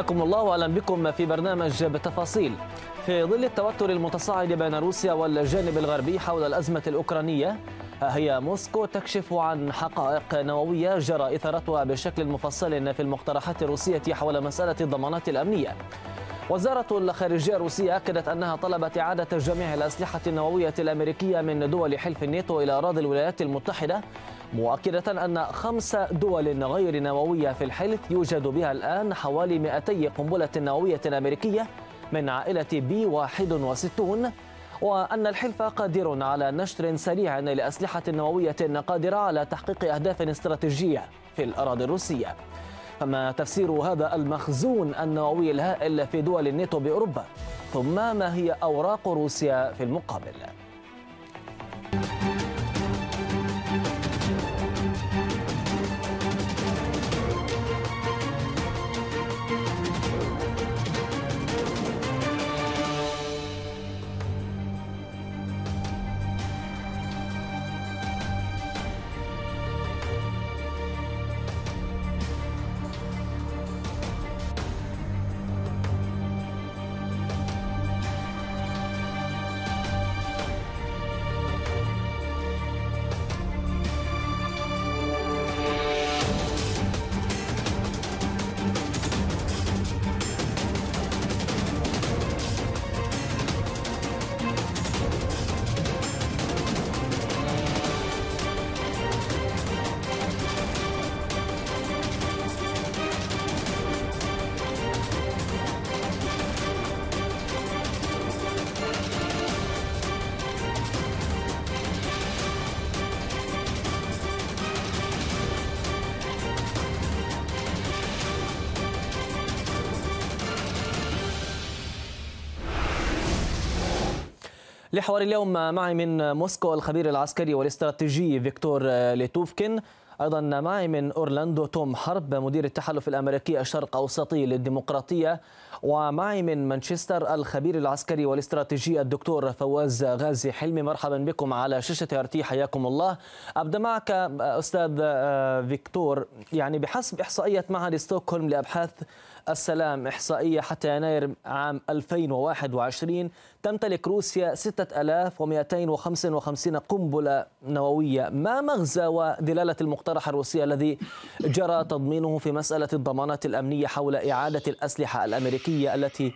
حياكم الله واهلا بكم في برنامج بتفاصيل. في ظل التوتر المتصاعد بين روسيا والجانب الغربي حول الأزمة الأوكرانية هي موسكو تكشف عن حقائق نووية جرى إثارتها بشكل مفصل في المقترحات الروسية حول مسألة الضمانات الأمنية. وزارة الخارجية الروسية أكدت أنها طلبت إعادة جميع الأسلحة النووية الأمريكية من دول حلف الناتو إلى أراضي الولايات المتحدة مؤكدة أن خمس دول غير نووية في الحلف يوجد بها الآن حوالي 200 قنبلة نووية أمريكية من عائلة بي 61 وأن الحلف قادر على نشر سريع لأسلحة نووية قادرة على تحقيق أهداف استراتيجية في الأراضي الروسية. فما تفسير هذا المخزون النووي الهائل في دول الناتو بأوروبا؟ ثم ما هي أوراق روسيا في المقابل؟ لحوار اليوم معي من موسكو الخبير العسكري والاستراتيجي فيكتور ليتوفكين. أيضا معي من أورلاندو توم حرب مدير التحالف الأمريكي الشرق أوسطي للديمقراطية. ومعي من مانشستر الخبير العسكري والاستراتيجي الدكتور فواز غازي حلمي مرحبا بكم على شاشة RT حياكم الله. أبدأ معك أستاذ فيكتور. يعني بحسب إحصائية معهد ستوكهولم لأبحاث السلام إحصائية حتى يناير عام 2021 تمتلك روسيا 6255 قنبلة نووية. ما مغزى ودلالة المقترح الروسي الذي جرى تضمينه في مسألة الضمانات الأمنية حول إعادة الأسلحة الأمريكية؟ التي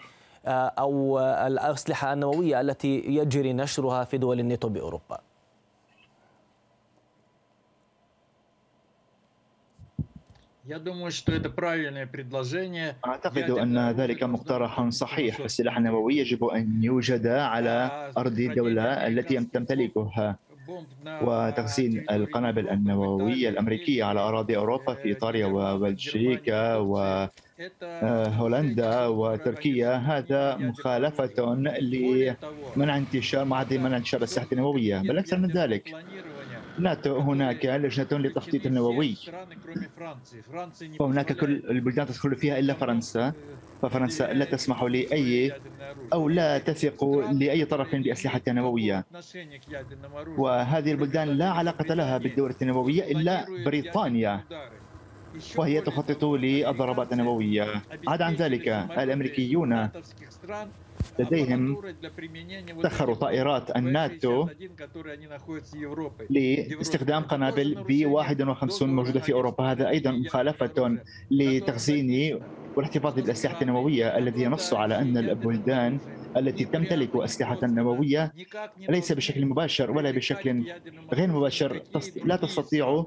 أو الأسلحة النووية التي يجري نشرها في دول الناتو بأوروبا. أعتقد أن ذلك مقترح صحيح. السلاح النووي يجب أن يوجد على أرض الدولة التي تمتلكها. وتخزين القنابل النووية الأمريكية على أراضي أوروبا في إيطاليا وبلجيكا وهولندا وتركيا. هذا مخالفة لمنع انتشار معاهدة منع انتشار الأسلحة النووية. بل أكثر من ذلك ناتو هناك لجنة للتخطيط النووي. وهناك كل البلدان تدخل فيها إلا فرنسا ففرنسا لا تسمح لأي أو لا تثق لأي طرف بأسلحة نووية. وهذه البلدان لا علاقة لها بالدولة النووية إلا بريطانيا وهي تخطط للضربات النووية. عدا عن ذلك الأمريكيون. لديهم سخروا طائرات الناتو لاستخدام قنابل بي 51 موجودة في أوروبا. هذا أيضا مخالفة لتخزين والاحتفاظ بالأسلحة النووية الذي ينص على أن البلدان التي تمتلك أسلحة نووية ليس بشكل مباشر ولا بشكل غير مباشر. لا تستطيع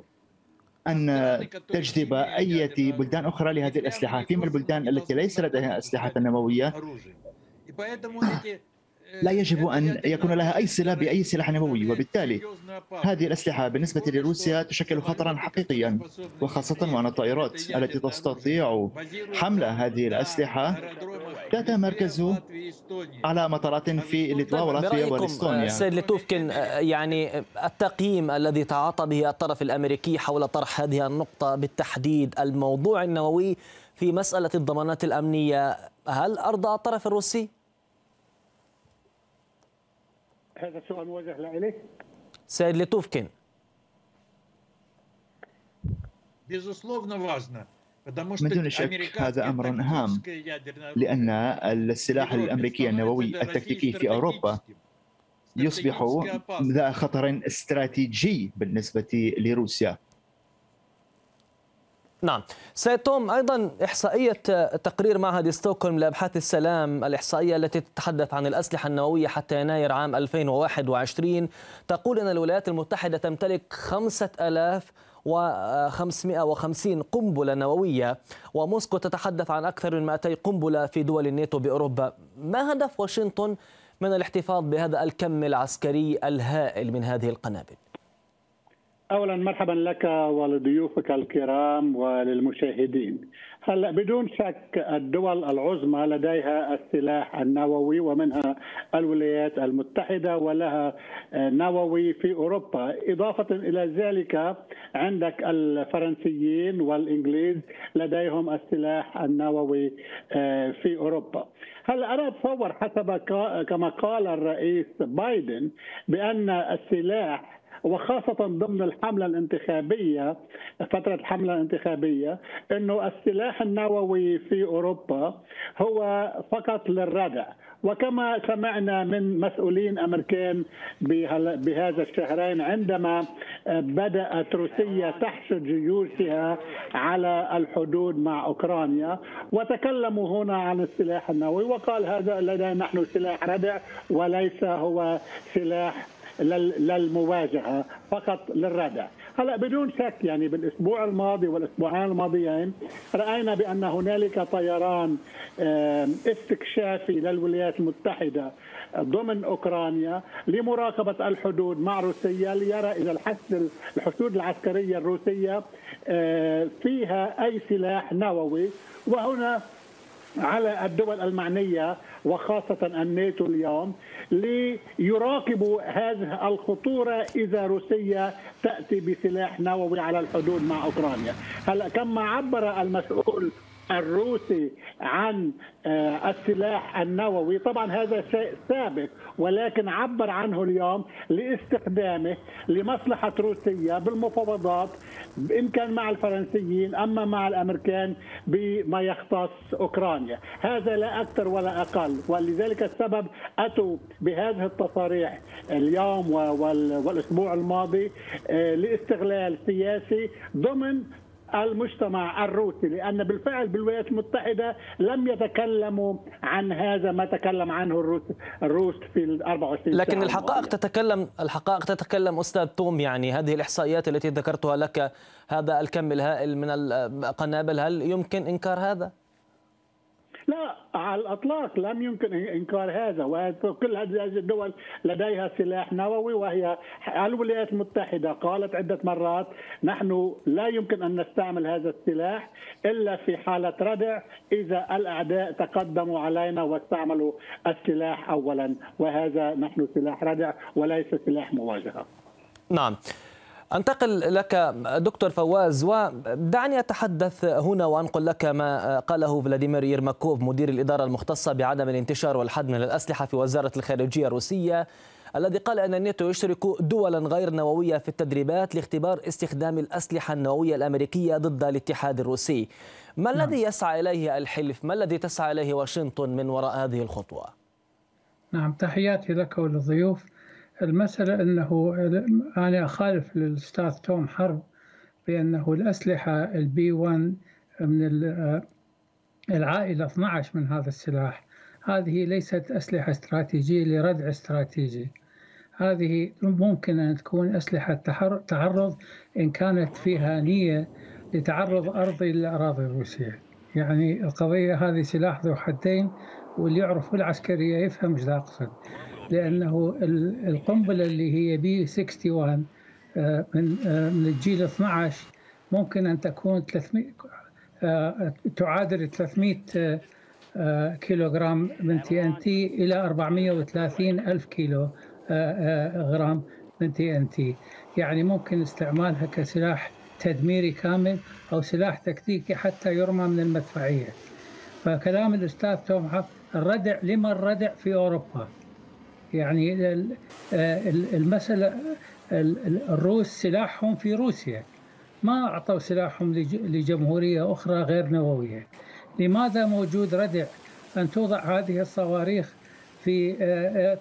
أن تجذب أي بلدان أخرى لهذه الأسلحة. فيما البلدان التي ليس لديها أسلحة نووية لا يجب أن يكون لها أي صلة بأي سلاح نووي وبالتالي هذه الأسلحة بالنسبة لروسيا تشكل خطرا حقيقيا وخاصة وأن الطائرات التي تستطيع حمل هذه الأسلحة تتمركز على مطارات في ليتوا ولاتفيا والاستونيا سيد لتوفكن يعني التقييم الذي تعاطى به الطرف الأمريكي حول طرح هذه النقطة بالتحديد الموضوع النووي في مسألة الضمانات الأمنية هل أرضى الطرف الروسي؟ هذا السؤال موجه لإلي سيد لتوفكن Безусловно важно من دون شك هذا أمر هام لأن السلاح الأمريكي النووي التكتيكي في أوروبا يصبح ذا خطر استراتيجي بالنسبة لروسيا نعم. سيد توم أيضا إحصائية تقرير معهد ستوكهولم لأبحاث السلام الإحصائية التي تتحدث عن الأسلحة النووية حتى يناير عام 2021 تقول أن الولايات المتحدة تمتلك 5550 قنبلة نووية وموسكو تتحدث عن أكثر من 200 قنبلة في دول الناتو بأوروبا. ما هدف واشنطن من الاحتفاظ بهذا الكم العسكري الهائل من هذه القنابل؟ اولا مرحبا لك ولضيوفك الكرام وللمشاهدين. هلأ بدون شك الدول العظمى لديها السلاح النووي ومنها الولايات المتحدة ولها نووي في أوروبا. إضافة إلى ذلك عندك الفرنسيين والإنجليز لديهم السلاح النووي آه، في أوروبا. هلأ أنا أتصور حسب كما قال الرئيس بايدن بأن السلاح وخاصة ضمن الحملة الانتخابية فترة الحملة الانتخابية أنه السلاح النووي في أوروبا هو فقط للردع. وكما سمعنا من مسؤولين أمريكان بهذا الشهرين عندما بدأت روسيا تحشد جيوشها على الحدود مع أوكرانيا وتكلموا هنا عن السلاح النووي وقال هذا لدينا نحن سلاح ردع وليس هو سلاح للمواجهة فقط للردع. هلأ بدون شك يعني بالأسبوع الماضي والأسبوعين الماضيين رأينا بأن هنالك طيران استكشافي للولايات المتحدة ضمن أوكرانيا لمراقبة الحدود مع روسيا ليرى اذا الحشد الحشود العسكرية الروسية فيها أي سلاح نووي. وهنا على الدول المعنية وخاصة الناتو اليوم ليراقبوا هذه الخطورة إذا روسيا تأتي بسلاح نووي على الحدود مع أوكرانيا. هلا كما عبر المسؤول الروسي عن آه، السلاح النووي. طبعا هذا شيء سابق ولكن عبر عنه اليوم لاستخدامه لمصلحة روسيا بالمفاوضات إن كان مع الفرنسيين أما مع الأمريكان بما يختص أوكرانيا. هذا لا أكثر ولا أقل ولذلك السبب أتوا بهذه التصاريح اليوم والأسبوع الماضي آه، لاستغلال سياسي ضمن المجتمع الروسي لأن بالفعل بالولايات المتحدة لم يتكلموا عن هذا ما تكلم عنه الروس الروس في ال 24 لكن الحقائق تتكلم الحقائق تتكلم أستاذ توم يعني هذه الإحصائيات التي ذكرتها لك هذا الكم الهائل من القنابل هل يمكن إنكار هذا؟ لا على الإطلاق لم يمكن إنكار هذا وكل هذه الدول لديها سلاح نووي وهي الولايات المتحدة قالت عدة مرات نحن لا يمكن أن نستعمل هذا السلاح إلا في حالة ردع إذا الأعداء تقدموا علينا واستعملوا السلاح اولا وهذا نحن سلاح ردع وليس سلاح مواجهة. نعم. أنتقل لك دكتور فواز ودعني أتحدث هنا وأنقل لك ما قاله فلاديمير يرماكوف مدير الإدارة المختصة بعدم الانتشار والحد من الأسلحة في وزارة الخارجية الروسية الذي قال إن الناتو يشرك دولا غير نووية في التدريبات لاختبار استخدام الأسلحة النووية الأمريكية ضد الاتحاد الروسي. ما نعم. الذي يسعى إليه الحلف؟ ما الذي تسعى إليه واشنطن من وراء هذه الخطوة؟ نعم تحياتي لك وللضيوف. المسألة أنه أنا أخالف للأستاذ توم حرب بأنه الأسلحة البي 1 من العائلة 12 من هذا السلاح. هذه ليست أسلحة استراتيجية لردع استراتيجي. هذه ممكن أن تكون أسلحة تعرض إن كانت فيها نية لتعرض أرضي للأراضي الروسية يعني القضية هذه سلاح ذو حدين واللي يعرف العسكرية يفهم إيش أقصد لأنه القنبلة اللي هي B 61 آه، من آه، من الجيل 12 ممكن أن تكون 300 آه، تعادل 300 كيلوغرام من TNT إلى 430 ألف كيلو غرام من تي ان تي يعني ممكن استعمالها كسلاح تدميري كامل أو سلاح تكتيكي حتى يرمى من المدفعية. فكلام الأستاذ توم الردع لما الردع في أوروبا؟ يعني المسألة الروس سلاحهم في روسيا. ما أعطوا سلاحهم لجمهورية أخرى غير نووية. لماذا موجود ردع أن توضع هذه الصواريخ في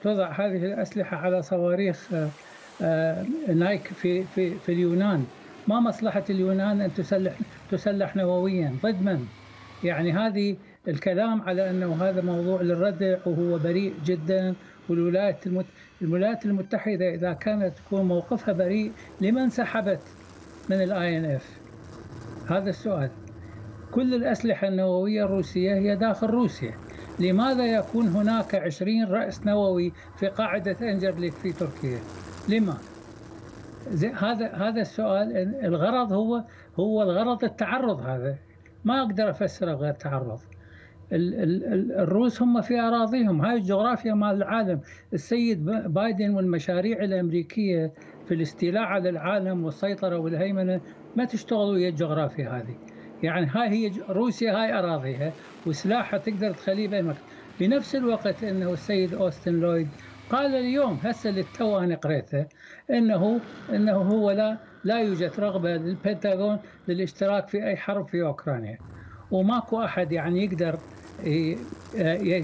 توضع هذه الأسلحة على صواريخ Nike في في في اليونان؟ ما مصلحة اليونان أن تسلح تسلح نوويا؟ ضد من؟ يعني هذه الكلام على أنه هذا موضوع للردع وهو بريء جدا والولايات المت... الولايات المتحدة إذا كانت تكون موقفها بريء لمن انسحبت من ال INF؟ هذا السؤال. كل الأسلحة النووية الروسية هي داخل روسيا. لماذا يكون هناك 20 رأس نووي في قاعدة أنجرليك في تركيا؟ لما؟ هذا هذا السؤال الغرض هو هو الغرض التعرض هذا. ما أقدر أفسره غير تعرض. الروس هم في أراضيهم. هاي الجغرافيا مال العالم. السيد بايدن والمشاريع الأمريكية في الاستيلاء على العالم والسيطرة والهيمنة ما تشتغل ويا الجغرافيا هذه. يعني هاي هي روسيا هاي أراضيها وسلاحها تقدر تخليه بين بنفس الوقت إنه السيد أوستن لويد قال اليوم هسه للتو أنا قريته انه إنه هو لا لا يوجد رغبة للبنتاغون للاشتراك في أي حرب في أوكرانيا. وماكو أحد يعني يقدر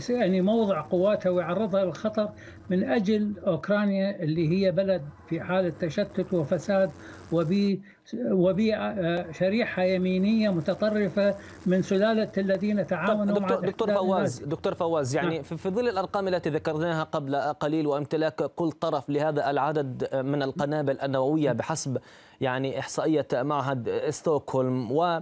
يعني موضع قواته ويعرضها للخطر من أجل أوكرانيا اللي هي بلد في حالة تشتت وفساد وبي وبي شريحة يمينية متطرفة من سلالة الذين تعاونوا دكتور مع دكتور فواز دكتور فواز يعني نعم. في ظل الأرقام التي ذكرناها قبل قليل وأمتلاك كل طرف لهذا العدد من القنابل النووية بحسب يعني إحصائية معهد ستوكهولم و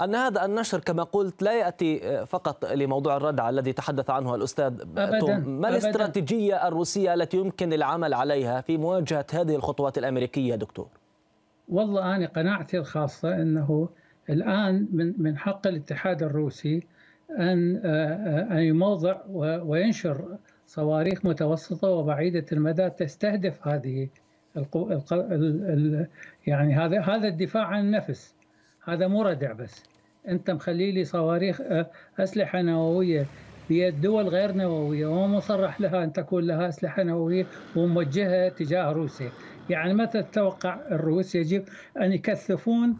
أن هذا النشر كما قلت لا يأتي فقط لموضوع الردع الذي تحدث عنه الأستاذ أبداً توم ما الاستراتيجية الروسية التي يمكن العمل عليها في مواجهة هذه الخطوات الأمريكية دكتور؟ والله أنا قناعتي الخاصة أنه الآن من من حق الاتحاد الروسي أن أن يموضع وينشر صواريخ متوسطة وبعيدة المدى تستهدف هذه القو... يعني هذا هذا الدفاع عن النفس. هذا مو ردع بس. انت مخلي لي صواريخ أسلحة نووية بيد دول غير نووية ومصرح لها أن تكون لها أسلحة نووية وموجهة تجاه روسيا. يعني متى تتوقع الروس يجب أن يكثفون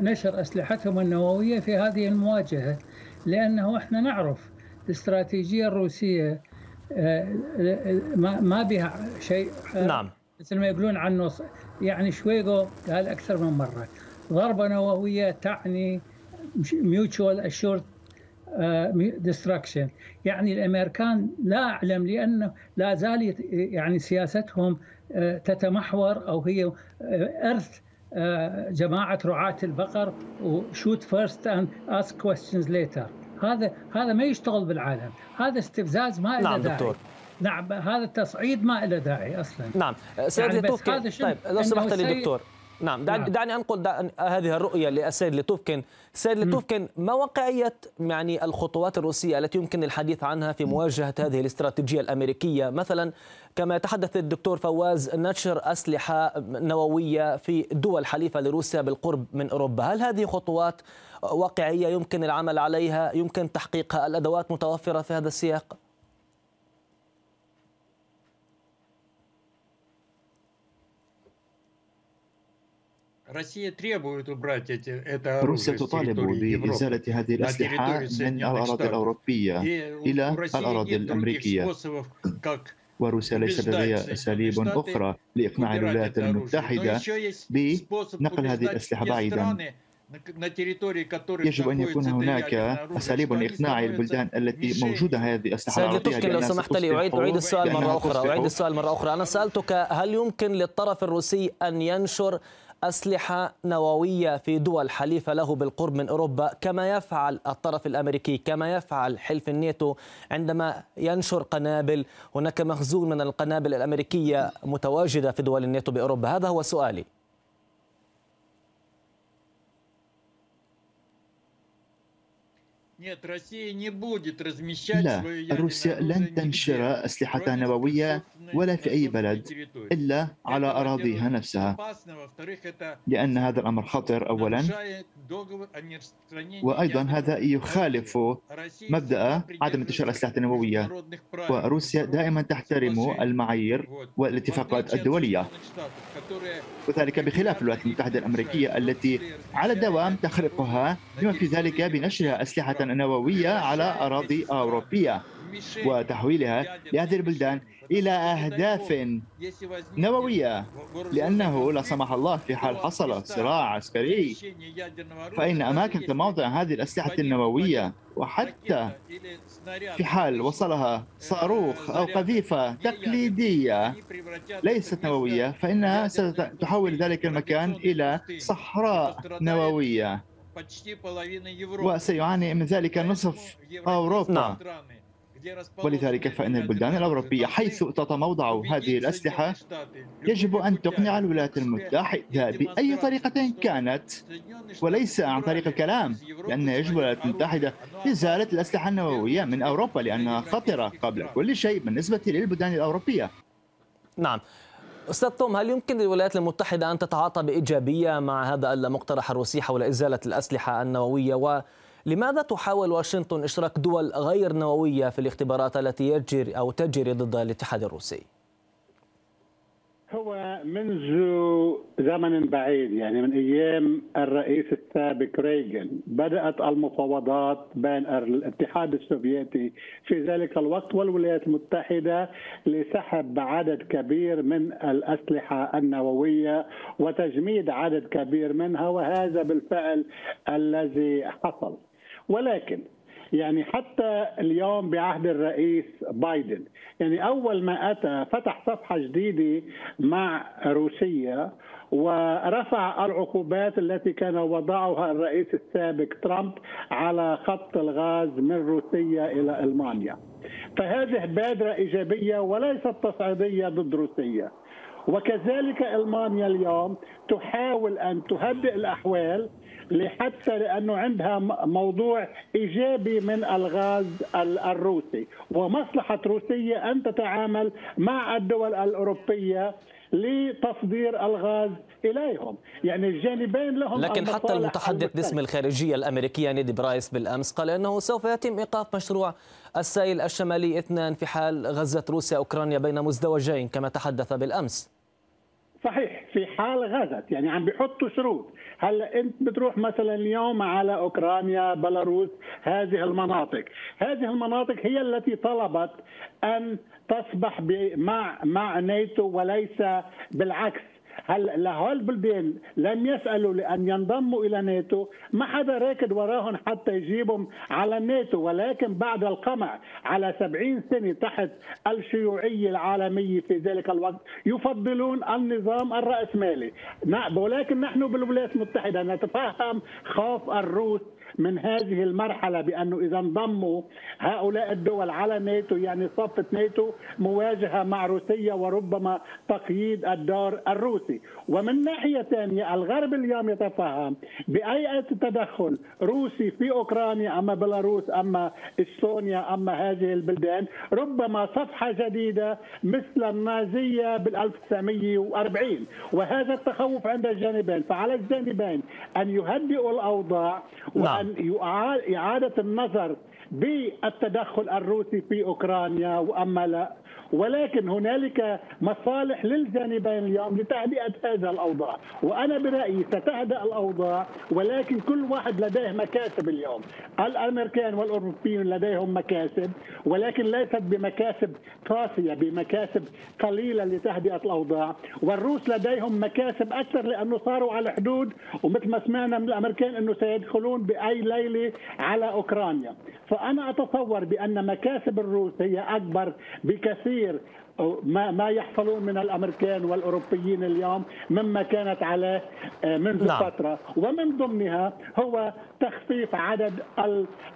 نشر أسلحتهم النووية في هذه المواجهة؟ لأنه إحنا نعرف الاستراتيجية الروسية ما بها شيء نعم. مثل ما يقولون عنه يعني شويغو قال أكثر من مرة. ضربة نووية تعني mutual assured destruction. يعني الأمريكان لا أعلم لأنه لا زال يعني سياستهم تتمحور أو هي إرث جماعة رعاة البقر و shoot first and ask questions later هذا هذا ما يشتغل بالعالم. هذا استفزاز ما له نعم داعي. دكتور. نعم هذا التصعيد ما له داعي أصلا. نعم سيد يعني بس هذا؟ طيب لو سمحت لي دكتور. نعم دعني, نعم. دعني أنقل هذه الرؤية للسيد لتوفكن. سيد لتوفكن ما واقعية يعني الخطوات الروسية التي يمكن الحديث عنها في مواجهة هذه الاستراتيجية الأمريكية؟ مثلا كما يتحدث الدكتور فواز نشر أسلحة نووية في دول حليفة لروسيا بالقرب من أوروبا. هل هذه خطوات واقعية يمكن العمل عليها؟ يمكن تحقيقها الأدوات متوفرة في هذا السياق؟ روسيا تطالب بإزالة هذه الأسلحة من الأراضي الأوروبية إلى الأراضي الأمريكية وروسيا ليس لديها أساليب أخرى لإقناع الولايات المتحدة بنقل هذه الأسلحة بعيدا يجب أن يكون هناك أساليب لإقناع البلدان التي موجودة هذه الأسلحة سيد توفكن لو سمحت لي أعيد أعيد السؤال مرة أخرى أعيد السؤال مرة أخرى أنا سألتك هل يمكن للطرف الروسي أن ينشر أسلحة نووية في دول حليفة له بالقرب من أوروبا كما يفعل الطرف الأمريكي كما يفعل حلف الناتو عندما ينشر قنابل. هناك مخزون من القنابل الأمريكية متواجدة في دول الناتو بأوروبا. هذا هو سؤالي. لا روسيا لن تنشر أسلحتها النووية ولا في أي بلد إلا على أراضيها نفسها. لأن هذا الأمر خطر أولا. وأيضا هذا يخالف مبدأ عدم انتشار الأسلحة النووية. وروسيا دائما تحترم المعايير والاتفاقات الدولية. وذلك بخلاف الولايات المتحدة الأمريكية التي على الدوام تخرقها بما في ذلك بنشرها أسلحة نووية على أراضي أوروبية وتحويلها لهذه البلدان إلى أهداف نووية لأنه لا سمح الله في حال حصل صراع عسكري. فإن أماكن تموضع هذه الأسلحة النووية وحتى في حال وصلها صاروخ أو قذيفة تقليدية ليست نووية فإنها ستحول ذلك المكان إلى صحراء نووية. وسيعاني من ذلك نصف أوروبا. ولذلك فإن البلدان الأوروبية حيث تتموضع هذه الأسلحة يجب أن تقنع الولايات المتحدة بأي طريقة كانت وليس عن طريق الكلام لأن يجب الولايات المتحدة إزالة الأسلحة النووية من أوروبا لأنها خطرة قبل كل شيء بالنسبة للبلدان الأوروبية. نعم. أستاذ توم هل يمكن للولايات المتحدة أن تتعاطى بإيجابية مع هذا المقترح الروسي حول إزالة الأسلحة النووية و لماذا تحاول واشنطن إشراك دول غير نووية في الاختبارات التي يجري أو تجري ضد الاتحاد الروسي؟ هو منذ زمن بعيد يعني من أيام الرئيس السابق ريغن بدأت المفاوضات بين الاتحاد السوفيتي في ذلك الوقت والولايات المتحدة لسحب عدد كبير من الأسلحة النووية وتجميد عدد كبير منها وهذا بالفعل الذي حصل. ولكن يعني حتى اليوم بعهد الرئيس بايدن يعني أول ما أتى فتح صفحة جديدة مع روسيا ورفع العقوبات التي كان وضعها الرئيس السابق ترامب على خط الغاز من روسيا إلى ألمانيا. فهذه بادرة إيجابية وليست تصعيدية ضد روسيا. وكذلك ألمانيا اليوم تحاول أن تهدئ الأحوال لحتى لأنه عندها موضوع إيجابي من الغاز الروسي. ومصلحة روسيا أن تتعامل مع الدول الأوروبية لتصدير الغاز إليهم، يعني الجانبين لهم لكن حتى المتحدث باسم الخارجية الأمريكية نيد برايس بالأمس قال إنه سوف يتم إيقاف مشروع السيل الشمالي إثنان في حال غزت روسيا أوكرانيا بين مزدوجين كما تحدث بالأمس. صحيح في حال غزت يعني عم بيحطوا شروط. هلا انت بتروح مثلا اليوم على أوكرانيا بلاروس هذه المناطق. هذه المناطق هي التي طلبت أن تصبح مع مع ناتو وليس بالعكس. هل لهول البلدان لم يسألوا لأن ينضموا إلى ناتو؟ ما حدا راكد وراهم حتى يجيبهم على الناتو ولكن بعد القمع على سبعين سنة تحت الشيوعية العالمية في ذلك الوقت يفضلون النظام الرأسمالي. ولكن نحن بالولايات المتحدة نتفهم خوف الروس من هذه المرحلة بأنه إذا انضموا هؤلاء الدول على ناتو يعني صفة ناتو مواجهة مع روسيا وربما تقييد الدور الروسي. ومن ناحية ثانية الغرب اليوم يتفهم بأي تدخل روسي في أوكرانيا أما بيلاروس أما إستونيا أما هذه البلدان. ربما صفحة جديدة مثل النازية بال 1940 وهذا التخوف عند الجانبين فعلى الجانبين أن يهدئوا الأوضاع وأن نعم. إعادة النظر بالتدخل الروسي في أوكرانيا وأما لا ولكن هنالك مصالح للجانبين اليوم لتهدئة هذا الأوضاع. وأنا برأيي ستهدأ الأوضاع ولكن كل واحد لديه مكاسب اليوم. الأمريكان والأوروبيون لديهم مكاسب ولكن ليست بمكاسب قاسية بمكاسب قليلة لتهدئة الأوضاع. والروس لديهم مكاسب أكثر لأنه صاروا على الحدود ومثل ما سمعنا من الأمريكان أنه سيدخلون بأي ليلة على أوكرانيا. فأنا أتصور بأن مكاسب الروس هي أكبر بكثير clear ما ما يحصلون من الأمريكان والأوروبيين اليوم مما كانت عليه آه، منذ نعم. فترة. ومن ضمنها هو تخفيف عدد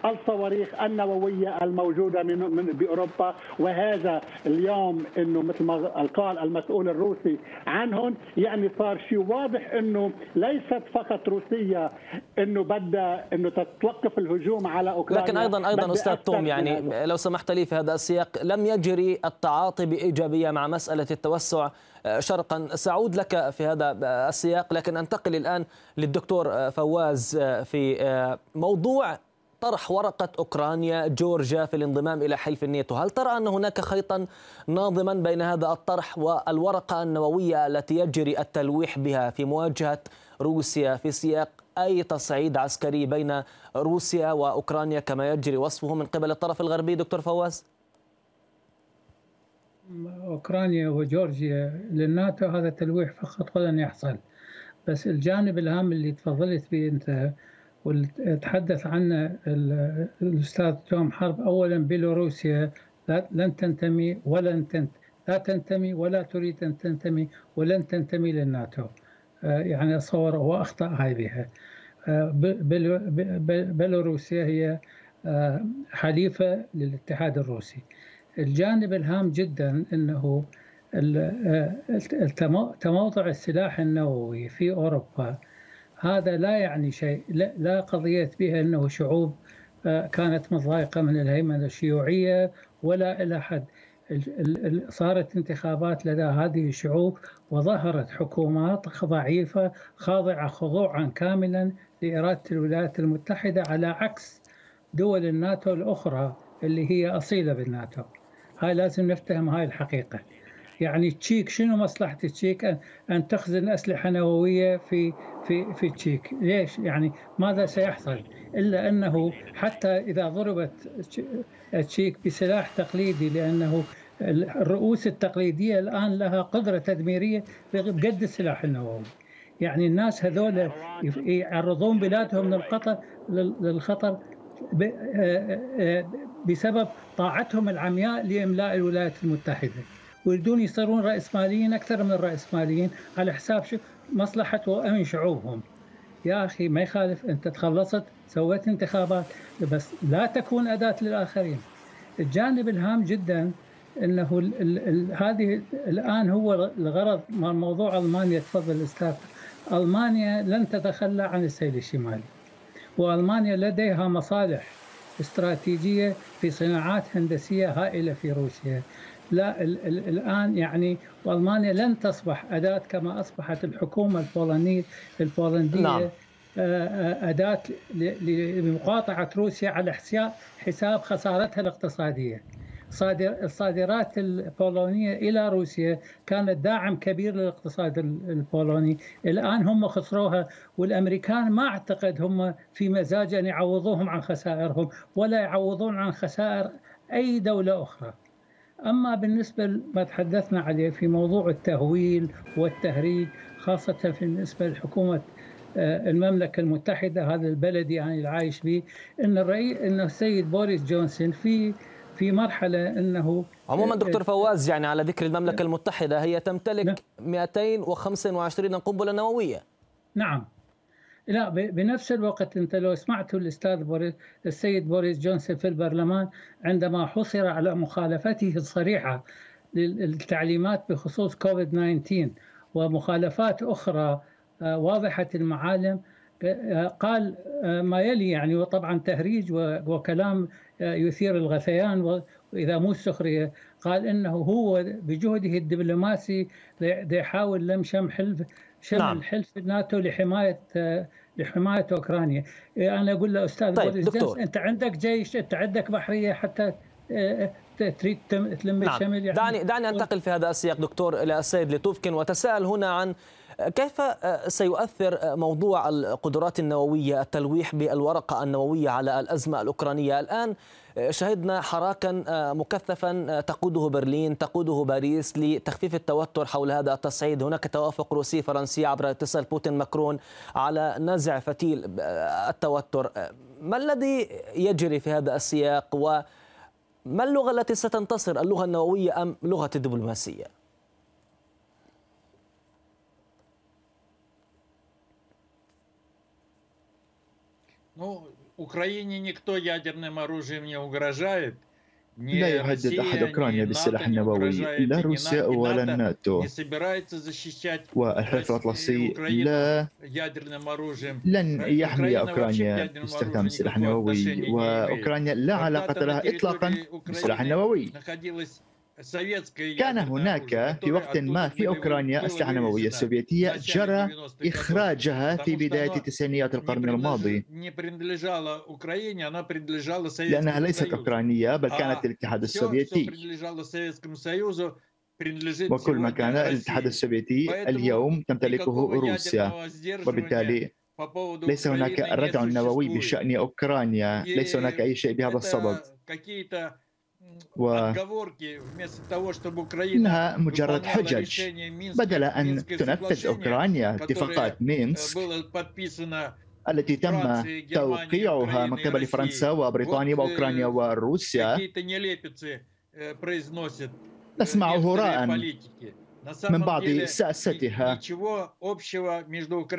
الصواريخ النووية الموجودة من, من بأوروبا. وهذا اليوم إنه مثل ما قال المسؤول الروسي عنهم يعني صار شيء واضح إنه ليست فقط روسيا إنه بدها إنه تتوقف الهجوم على أوكرانيا. لكن أيضا أيضا أستاذ توم يعني لو سمحت لي في هذا السياق لم يجري التعاطي بإيجابية مع مسألة التوسع آه، شرقا سأعود لك في هذا السياق لكن أنتقل الآن للدكتور آه، فواز آه، في موضوع طرح ورقة أوكرانيا جورجيا في الانضمام إلى حلف الناتو هل ترى أن هناك خيطا ناظما بين هذا الطرح والورقة النووية التي يجري التلويح بها في مواجهة روسيا في سياق أي تصعيد عسكري بين روسيا وأوكرانيا كما يجري وصفه من قبل الطرف الغربي دكتور فواز؟ أوكرانيا وجورجيا للناتو هذا تلويح فقط ولن يحصل. بس الجانب الهام اللي تفضلت به أنت واللي تحدث عنه الأستاذ توم حرب اولا بيلاروسيا لن تنتمي ولن تنت لا تنتمي ولا تريد أن تنتمي ولن تنتمي للناتو. آه، يعني اتصور هو اخطا هاي بها. آه، بيلاروسيا هي آه، حليفة للاتحاد الروسي. الجانب الهام جدا إنه تموضع السلاح النووي في أوروبا هذا لا يعني شيء لا قضية بها إنه شعوب آه، كانت متضايقه من الهيمنة الشيوعية ولا إلى حد صارت انتخابات لدى هذه الشعوب وظهرت حكومات ضعيفة خاضعة خضوعا كاملا لإرادة الولايات المتحدة على عكس دول الناتو الأخرى اللي هي أصيلة بالناتو. هاي لازم نفتهم هاي الحقيقة. يعني تشيك شنو مصلحة تشيك؟ أن, أن تخزن أسلحة نووية في في في تشيك. ليش؟ يعني ماذا سيحصل؟ إلا أنه حتى إذا ضربت تشيك بسلاح تقليدي لأنه الرؤوس التقليدية الآن لها قدرة تدميرية بقد السلاح النووي. يعني الناس هذول يعرضون بلادهم للخطر للخطر بسبب طاعتهم العمياء لإملاء الولايات المتحدة. ويريدون يصيرون رأسماليين أكثر من الرأسماليين على حساب مصلحة وأمن شعوبهم. يا أخي ما يخالف أنت تخلصت سويت انتخابات بس لا تكون أداة للآخرين. الجانب الهام جدا أنه ال ال ال هذه الآن هو الغرض من موضوع ألمانيا. تفضل أستاذ. ألمانيا لن تتخلى عن السيل الشمالي وألمانيا لديها مصالح استراتيجية في صناعات هندسية هائلة في روسيا لا الآن يعني ألمانيا لن تصبح أداة كما أصبحت الحكومة البولندية البولندية نعم. آه، آه، أداة لمقاطعة روسيا على حساب خسارتها الاقتصادية الصادرات البولونية إلى روسيا كانت داعم كبير للاقتصاد البولوني. الآن هم خسروها والأمريكان ما أعتقد هم في مزاج أن يعوضوهم عن خسائرهم ولا يعوضون عن خسائر أي دولة أخرى. أما بالنسبة ما تحدثنا عليه في موضوع التهويل والتهريج خاصة بالنسبة لحكومة آه، المملكة المتحدة هذا البلد يعني العايش به أن الرئيس أن السيد بوريس جونسون في في مرحلة إنه عموما دكتور فواز يعني على ذكر المملكة المتحدة هي تمتلك 225 نعم. قنبلة نووية. نعم. لا بنفس الوقت أنت لو سمعت الأستاذ بوريس السيد بوريس جونسون في البرلمان عندما حشر على مخالفته الصريحة للتعليمات بخصوص كوفيد 19 ومخالفات أخرى آه، واضحة المعالم آه، قال آه، ما يلي يعني وطبعا تهريج وكلام يثير الغثيان واذا مو السخريه قال إنه هو بجهده الدبلوماسي يحاول لم شم حلف شمل نعم. حلف الناتو لحماية لحماية أوكرانيا أنا أقول له أستاذ طيب دكتور. أنت عندك جيش أنت عندك بحرية حتى تريد تلم نعم. الشمل يعني دعني دعني أنتقل في هذا السياق دكتور إلى السيد لتوفكن وتساءل هنا عن كيف سيؤثر موضوع القدرات النووية التلويح بالورقة النووية على الأزمة الأوكرانية؟ الآن شهدنا حراكا مكثفا تقوده برلين تقوده باريس لتخفيف التوتر حول هذا التصعيد. هناك توافق روسي فرنسي عبر اتصال بوتين ماكرون على نزع فتيل التوتر. ما الذي يجري في هذا السياق؟ و ما اللغة التي ستنتصر اللغة النووية أم لغة الدبلوماسية؟ Ну, Украине никто ядерным оружием не угрожает. لا يهدد أحد أوكرانيا بالسلاح النووي لا روسيا ولا الناتو والحلف الأطلسي لا لن يحمي أوكرانيا باستخدام السلاح النووي وأوكرانيا لا علاقة لها إطلاقا بالسلاح النووي كان هناك في وقت ما في أوكرانيا أسلحة نووية سوفيتية جرى إخراجها في بداية تسعينيات القرن الماضي. لأنها ليست أوكرانية بل كانت الاتحاد السوفيتي. وكل ما كان الاتحاد السوفيتي اليوم تمتلكه روسيا. وبالتالي ليس هناك ردع نووي بشأن أوكرانيا. ليس هناك أي شيء بهذا الصدد. و إنها مجرد حجج بدل أن تنفذ أوكرانيا اتفاقات مينسك التي تم توقيعها من قبل فرنسا وبريطانيا وأوكرانيا وروسيا. نسمع هراء من بعض ساستها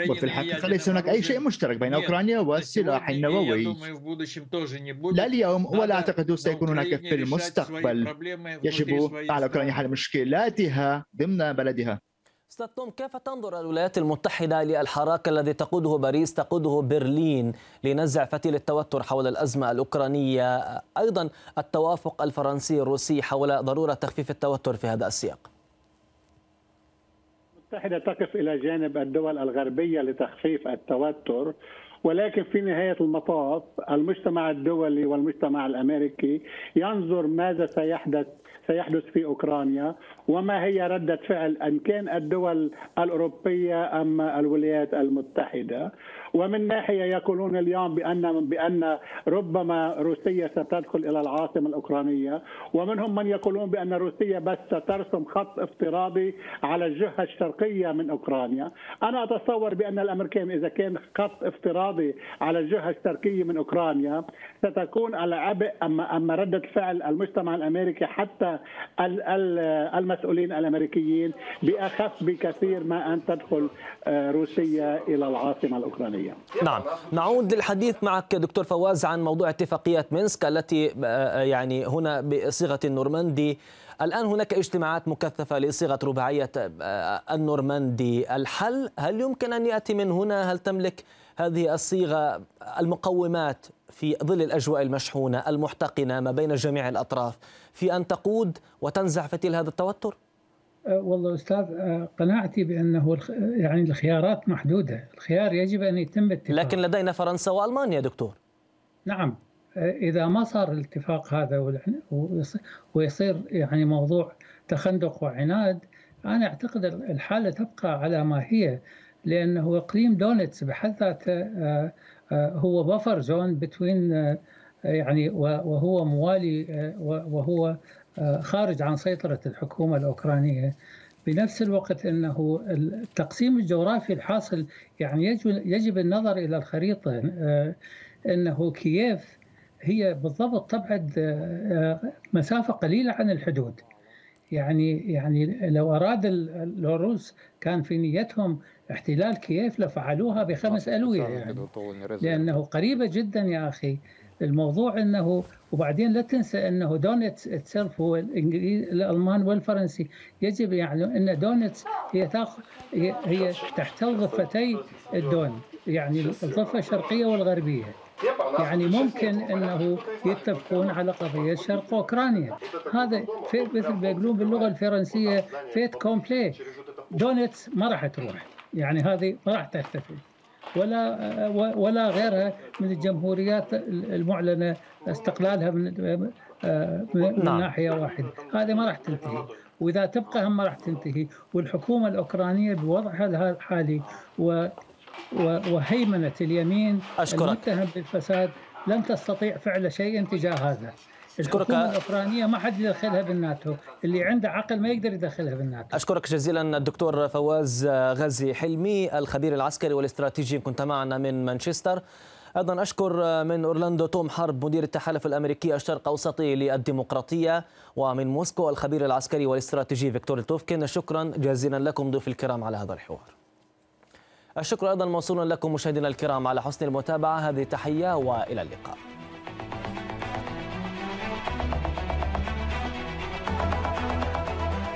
وفي الحقيقة ليس هناك أي شيء مشترك بين أوكرانيا والسلاح النووي لا اليوم ولا أعتقد سيكون هناك في المستقبل يجب على أوكرانيا حل مشكلاتها ضمن بلدها أستاذ توم كيف تنظر الولايات المتحدة للحراك الذي تقوده باريس تقوده برلين لنزع فتيل التوتر حول الأزمة الأوكرانية أيضا التوافق الفرنسي الروسي حول ضرورة تخفيف التوتر في هذا السياق المتحدة تقف إلى جانب الدول الغربية لتخفيف التوتر ولكن في نهاية المطاف المجتمع الدولي والمجتمع الأمريكي ينظر ماذا سيحدث سيحدث في أوكرانيا وما هي ردة فعل إن كان الدول الأوروبية أم الولايات المتحدة. ومن ناحية يقولون اليوم بان بأن ربما روسيا ستدخل إلى العاصمة الأوكرانية ومنهم من يقولون بأن روسيا بس سترسم خط افتراضي على الجهة الشرقية من أوكرانيا أنا أتصور بأن الامريكان إذا كان خط افتراضي على الجهة الشرقية من أوكرانيا ستكون على عبء اما أما ردة فعل المجتمع الأمريكي حتى المسؤولين الأمريكيين بأخف بكثير ما أن تدخل روسيا إلى العاصمة الأوكرانية. نعم، نعود للحديث معك دكتور فواز عن موضوع اتفاقية مينسك التي يعني هنا بصيغة النورماندي. الآن هناك اجتماعات مكثفة لصيغة رباعية النورماندي. الحل هل يمكن أن يأتي من هنا؟ هل تملك هذه الصيغة المقومات في ظل الأجواء المشحونة المحتقنة ما بين جميع الأطراف في أن تقود وتنزع فتيل هذا التوتر؟ والله أستاذ قناعتي بأنه يعني الخيارات محدودة، الخيار يجب أن يتم اتفاق. لكن لدينا فرنسا وألمانيا دكتور. نعم. إذا ما صار الاتفاق هذا ويصير يعني موضوع تخندق وعناد أنا أعتقد الحالة تبقى على ما هي لأنه إقليم دونتس بحد ذاته هو buffer zone between يعني وهو موالي وهو خارج عن سيطرة الحكومة الأوكرانية. بنفس الوقت أنه التقسيم الجغرافي الحاصل يعني يجب النظر إلى الخريطة أنه كييف هي بالضبط تبعد مسافة قليلة عن الحدود. يعني يعني لو أراد الروس كان في نيتهم احتلال كييف لفعلوها بخمس ألوية يعني. لأنه قريبة جدا يا أخي. الموضوع إنه وبعدين لا تنسى إنه دونتس itself هو الانجليز الألمان والفرنسي يجب يعني إن دونتس هي تاخذ هي, هي تحتل ضفتي الدون يعني الضفه الشرقية والغربية. يعني ممكن إنه يتفقون على قضية شرق أوكرانيا. هذا في مثل ما يقولون باللغة الفرنسية fait accompli. دونتس ما راح تروح. يعني هذه ما راح تختفي ولا ولا غيرها من الجمهوريات المعلنة استقلالها من من نعم. ناحية واحدة، هذه ما راح تنتهي، وإذا تبقى هم ما راح تنتهي، والحكومة الأوكرانية بوضعها الحالي و وهيمنة اليمين أشكرك. المتهم بالفساد لن تستطيع فعل شيء تجاه هذا. الحكومة الأوكرانية ما حد يدخلها بالناتو. اللي عنده عقل ما يقدر يدخلها بالناتو. أشكرك جزيلا الدكتور فواز غازي حلمي الخبير العسكري والاستراتيجي. كنت معنا من مانشستر. أيضا أشكر من أورلاندو توم حرب مدير التحالف الأمريكي الشرق أوسطي للديمقراطية. ومن موسكو الخبير العسكري والاستراتيجي فيكتور توفكن شكرا جزيلا لكم ضيوف الكرام على هذا الحوار. الشكر أيضا موصول لكم مشاهدينا الكرام على حسن المتابعة. هذه تحية وإلى اللقاء.